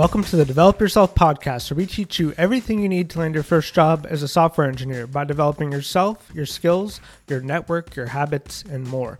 Welcome to the Develop Yourself podcast, where we teach you everything you need to land your first job as a software engineer by developing yourself, your skills, your network, your habits, and more.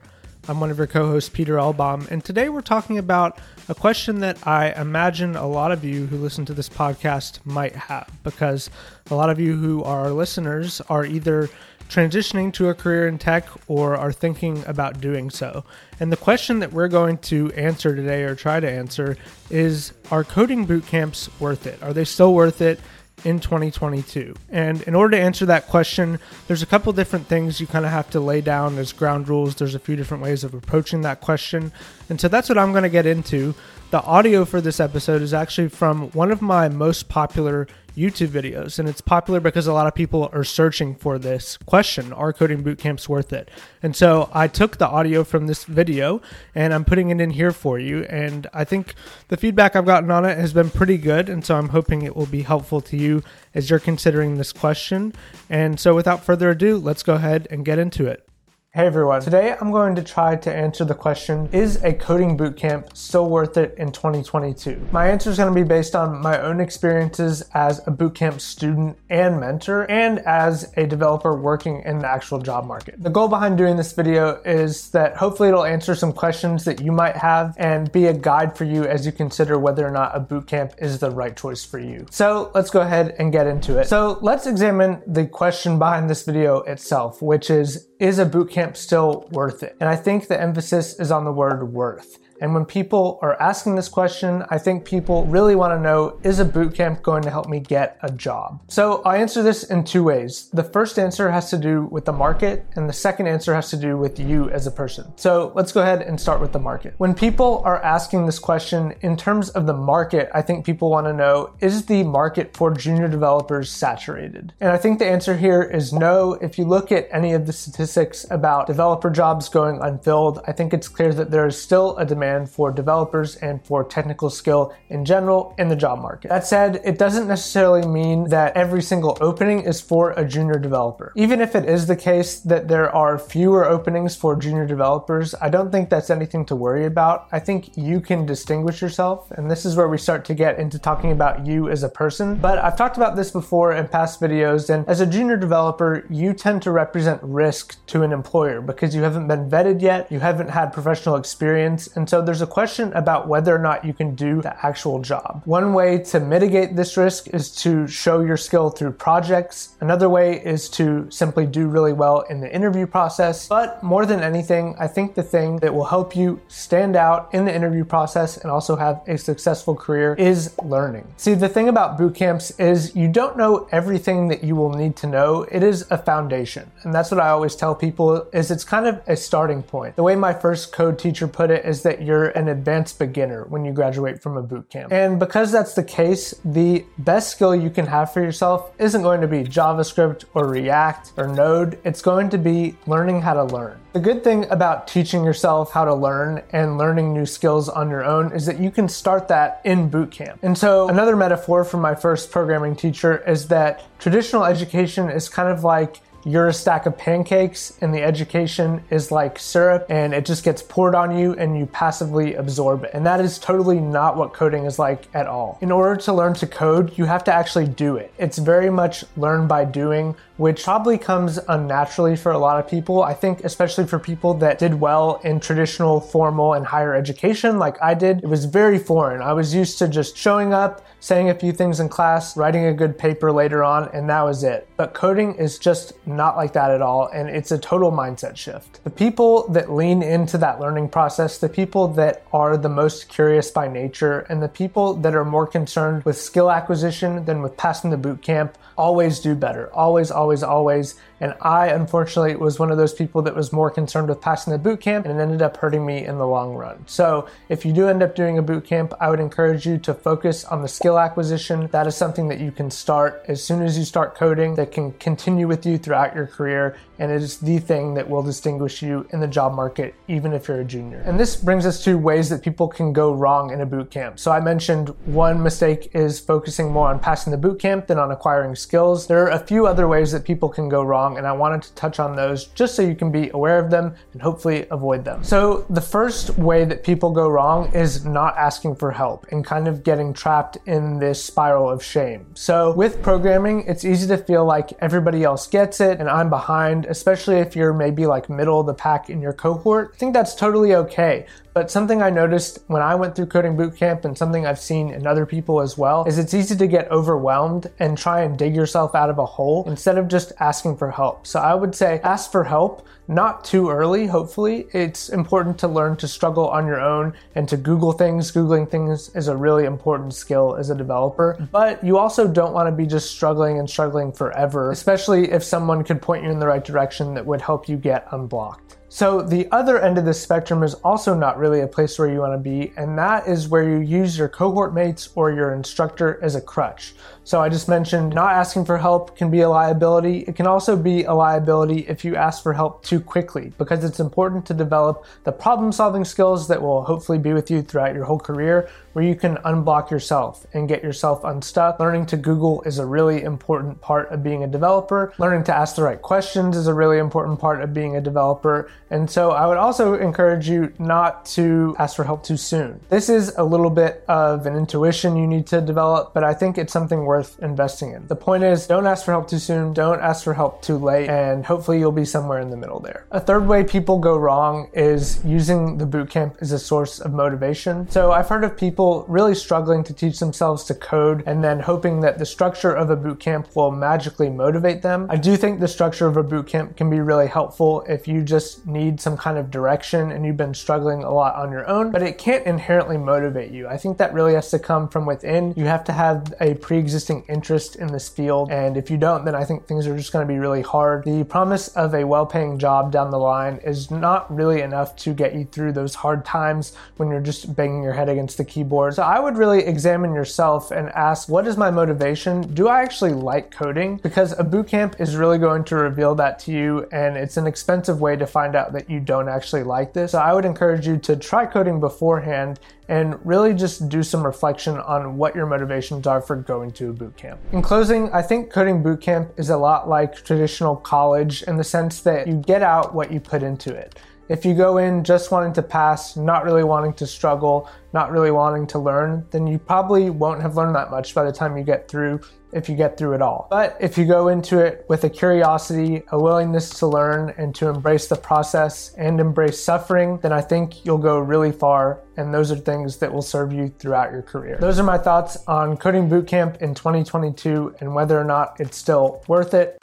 I'm one of your co hosts, Peter Elbaum, and today we're talking about a question that I imagine a lot of you who listen to this podcast might have, because a lot of you who are listeners are either transitioning to a career in tech or are thinking about doing so. And the question that we're going to answer today or try to answer is Are coding boot camps worth it? Are they still worth it? in 2022? And in order to answer that question, there's a couple different things you kind of have to lay down as ground rules. There's a few different ways of approaching that question. And so that's what I'm going to get into. The audio for this episode is actually from one of my most popular YouTube videos, and it's popular because a lot of people are searching for this question Are coding bootcamps worth it? And so I took the audio from this video and I'm putting it in here for you. And I think the feedback I've gotten on it has been pretty good. And so I'm hoping it will be helpful to you as you're considering this question. And so without further ado, let's go ahead and get into it. Hey everyone, today I'm going to try to answer the question Is a coding bootcamp still worth it in 2022? My answer is going to be based on my own experiences as a bootcamp student and mentor, and as a developer working in the actual job market. The goal behind doing this video is that hopefully it'll answer some questions that you might have and be a guide for you as you consider whether or not a bootcamp is the right choice for you. So let's go ahead and get into it. So let's examine the question behind this video itself, which is Is a bootcamp camp still worth it? And I think the emphasis is on the word worth. And when people are asking this question, I think people really want to know is a bootcamp going to help me get a job? So I answer this in two ways. The first answer has to do with the market, and the second answer has to do with you as a person. So let's go ahead and start with the market. When people are asking this question in terms of the market, I think people want to know is the market for junior developers saturated? And I think the answer here is no. If you look at any of the statistics about developer jobs going unfilled, I think it's clear that there is still a demand demand for developers and for technical skill in general in the job market. That said, it doesn't necessarily mean that every single opening is for a junior developer. Even if it is the case that there are fewer openings for junior developers, I don't think that's anything to worry about. I think you can distinguish yourself, and this is where we start to get into talking about you as a person. But I've talked about this before in past videos, and as a junior developer, you tend to represent risk to an employer because you haven't been vetted yet, you haven't had professional experience, and so there's a question about whether or not you can do the actual job. One way to mitigate this risk is to show your skill through projects. Another way is to simply do really well in the interview process. But more than anything, I think the thing that will help you stand out in the interview process and also have a successful career is learning. See, the thing about boot camps is you don't know everything that you will need to know. It is a foundation. And that's what I always tell people is it's kind of a starting point. The way my first code teacher put it is that you're an advanced beginner when you graduate from a boot camp. And because that's the case, the best skill you can have for yourself isn't going to be JavaScript or React or Node. It's going to be learning how to learn. The good thing about teaching yourself how to learn and learning new skills on your own is that you can start that in boot camp. And so another metaphor from my first programming teacher is that traditional education is kind of like you're a stack of pancakes and the education is like syrup and it just gets poured on you and you passively absorb it. And that is totally not what coding is like at all. In order to learn to code, you have to actually do it. It's very much learn by doing, which probably comes unnaturally for a lot of people. I think, especially for people that did well in traditional, formal, and higher education, like I did, it was very foreign. I was used to just showing up, saying a few things in class, writing a good paper later on, and that was it. But coding is just not like that at all, and it's a total mindset shift. The people that lean into that learning process, the people that are the most curious by nature, and the people that are more concerned with skill acquisition than with passing the boot camp always do better. Always, always, always. And I, unfortunately, was one of those people that was more concerned with passing the boot camp and it ended up hurting me in the long run. So if you do end up doing a boot camp, I would encourage you to focus on the skill acquisition. That is something that you can start as soon as you start coding that can continue with you throughout your career. And it is the thing that will distinguish you in the job market, even if you're a junior. And this brings us to ways that people can go wrong in a boot camp. So I mentioned one mistake is focusing more on passing the boot camp than on acquiring skills. There are a few other ways that people can go wrong and I wanted to touch on those just so you can be aware of them and hopefully avoid them. So, the first way that people go wrong is not asking for help and kind of getting trapped in this spiral of shame. So, with programming, it's easy to feel like everybody else gets it and I'm behind, especially if you're maybe like middle of the pack in your cohort. I think that's totally okay. But something I noticed when I went through coding bootcamp and something I've seen in other people as well is it's easy to get overwhelmed and try and dig yourself out of a hole instead of just asking for help. So I would say ask for help, not too early, hopefully. It's important to learn to struggle on your own and to Google things. Googling things is a really important skill as a developer. But you also don't want to be just struggling and struggling forever, especially if someone could point you in the right direction that would help you get unblocked. So the other end of the spectrum is also not really a place where you want to be, and that is where you use your cohort mates or your instructor as a crutch. So I just mentioned not asking for help can be a liability. It can also be a liability if you ask for help too quickly because it's important to develop the problem solving skills that will hopefully be with you throughout your whole career where you can unblock yourself and get yourself unstuck. Learning to Google is a really important part of being a developer. Learning to ask the right questions is a really important part of being a developer. And so I would also encourage you not to ask for help too soon. This is a little bit of an intuition you need to develop, but I think it's something worth investing in. The point is don't ask for help too soon, don't ask for help too late, and hopefully you'll be somewhere in the middle there. A third way people go wrong is using the bootcamp as a source of motivation. So I've heard of people people really struggling to teach themselves to code and then hoping that the structure of a bootcamp will magically motivate them. I do think the structure of a bootcamp can be really helpful if you just need some kind of direction and you've been struggling a lot on your own, but it can't inherently motivate you. I think that really has to come from within. You have to have a pre existing interest in this field, and if you don't, then I think things are just going to be really hard. The promise of a well paying job down the line is not really enough to get you through those hard times when you're just banging your head against the keyboard. So I would really examine yourself and ask, what is my motivation? Do I actually like coding? Because a bootcamp is really going to reveal that to you, and it's an expensive way to find out that you don't actually like this. So I would encourage you to try coding beforehand and really just do some reflection on what your motivations are for going to a bootcamp. In closing, I think coding bootcamp is a lot like traditional college in the sense that you get out what you put into it. If you go in just wanting to pass, not really wanting to struggle, not really wanting to learn, then you probably won't have learned that much by the time you get through, if you get through it all. But if you go into it with a curiosity, a willingness to learn, and to embrace the process and embrace suffering, then I think you'll go really far. And those are things that will serve you throughout your career. Those are my thoughts on Coding Bootcamp in 2022 and whether or not it's still worth it.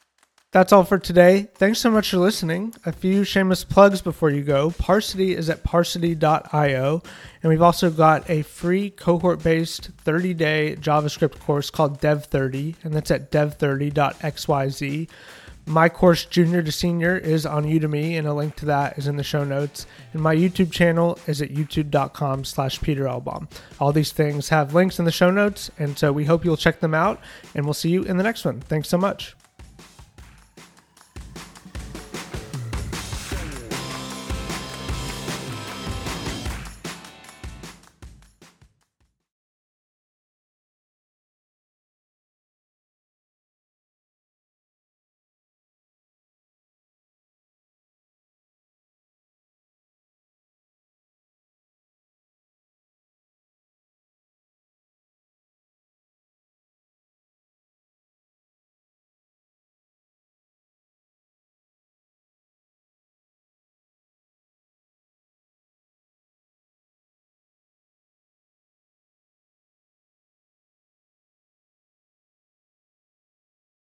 That's all for today. Thanks so much for listening. A few shameless plugs before you go. Parsity is at parsity.io, and we've also got a free cohort based 30 day JavaScript course called Dev30, and that's at dev30.xyz. My course, Junior to Senior, is on Udemy, and a link to that is in the show notes. And my YouTube channel is at youtube.com slash Peter. All these things have links in the show notes, and so we hope you'll check them out, and we'll see you in the next one. Thanks so much.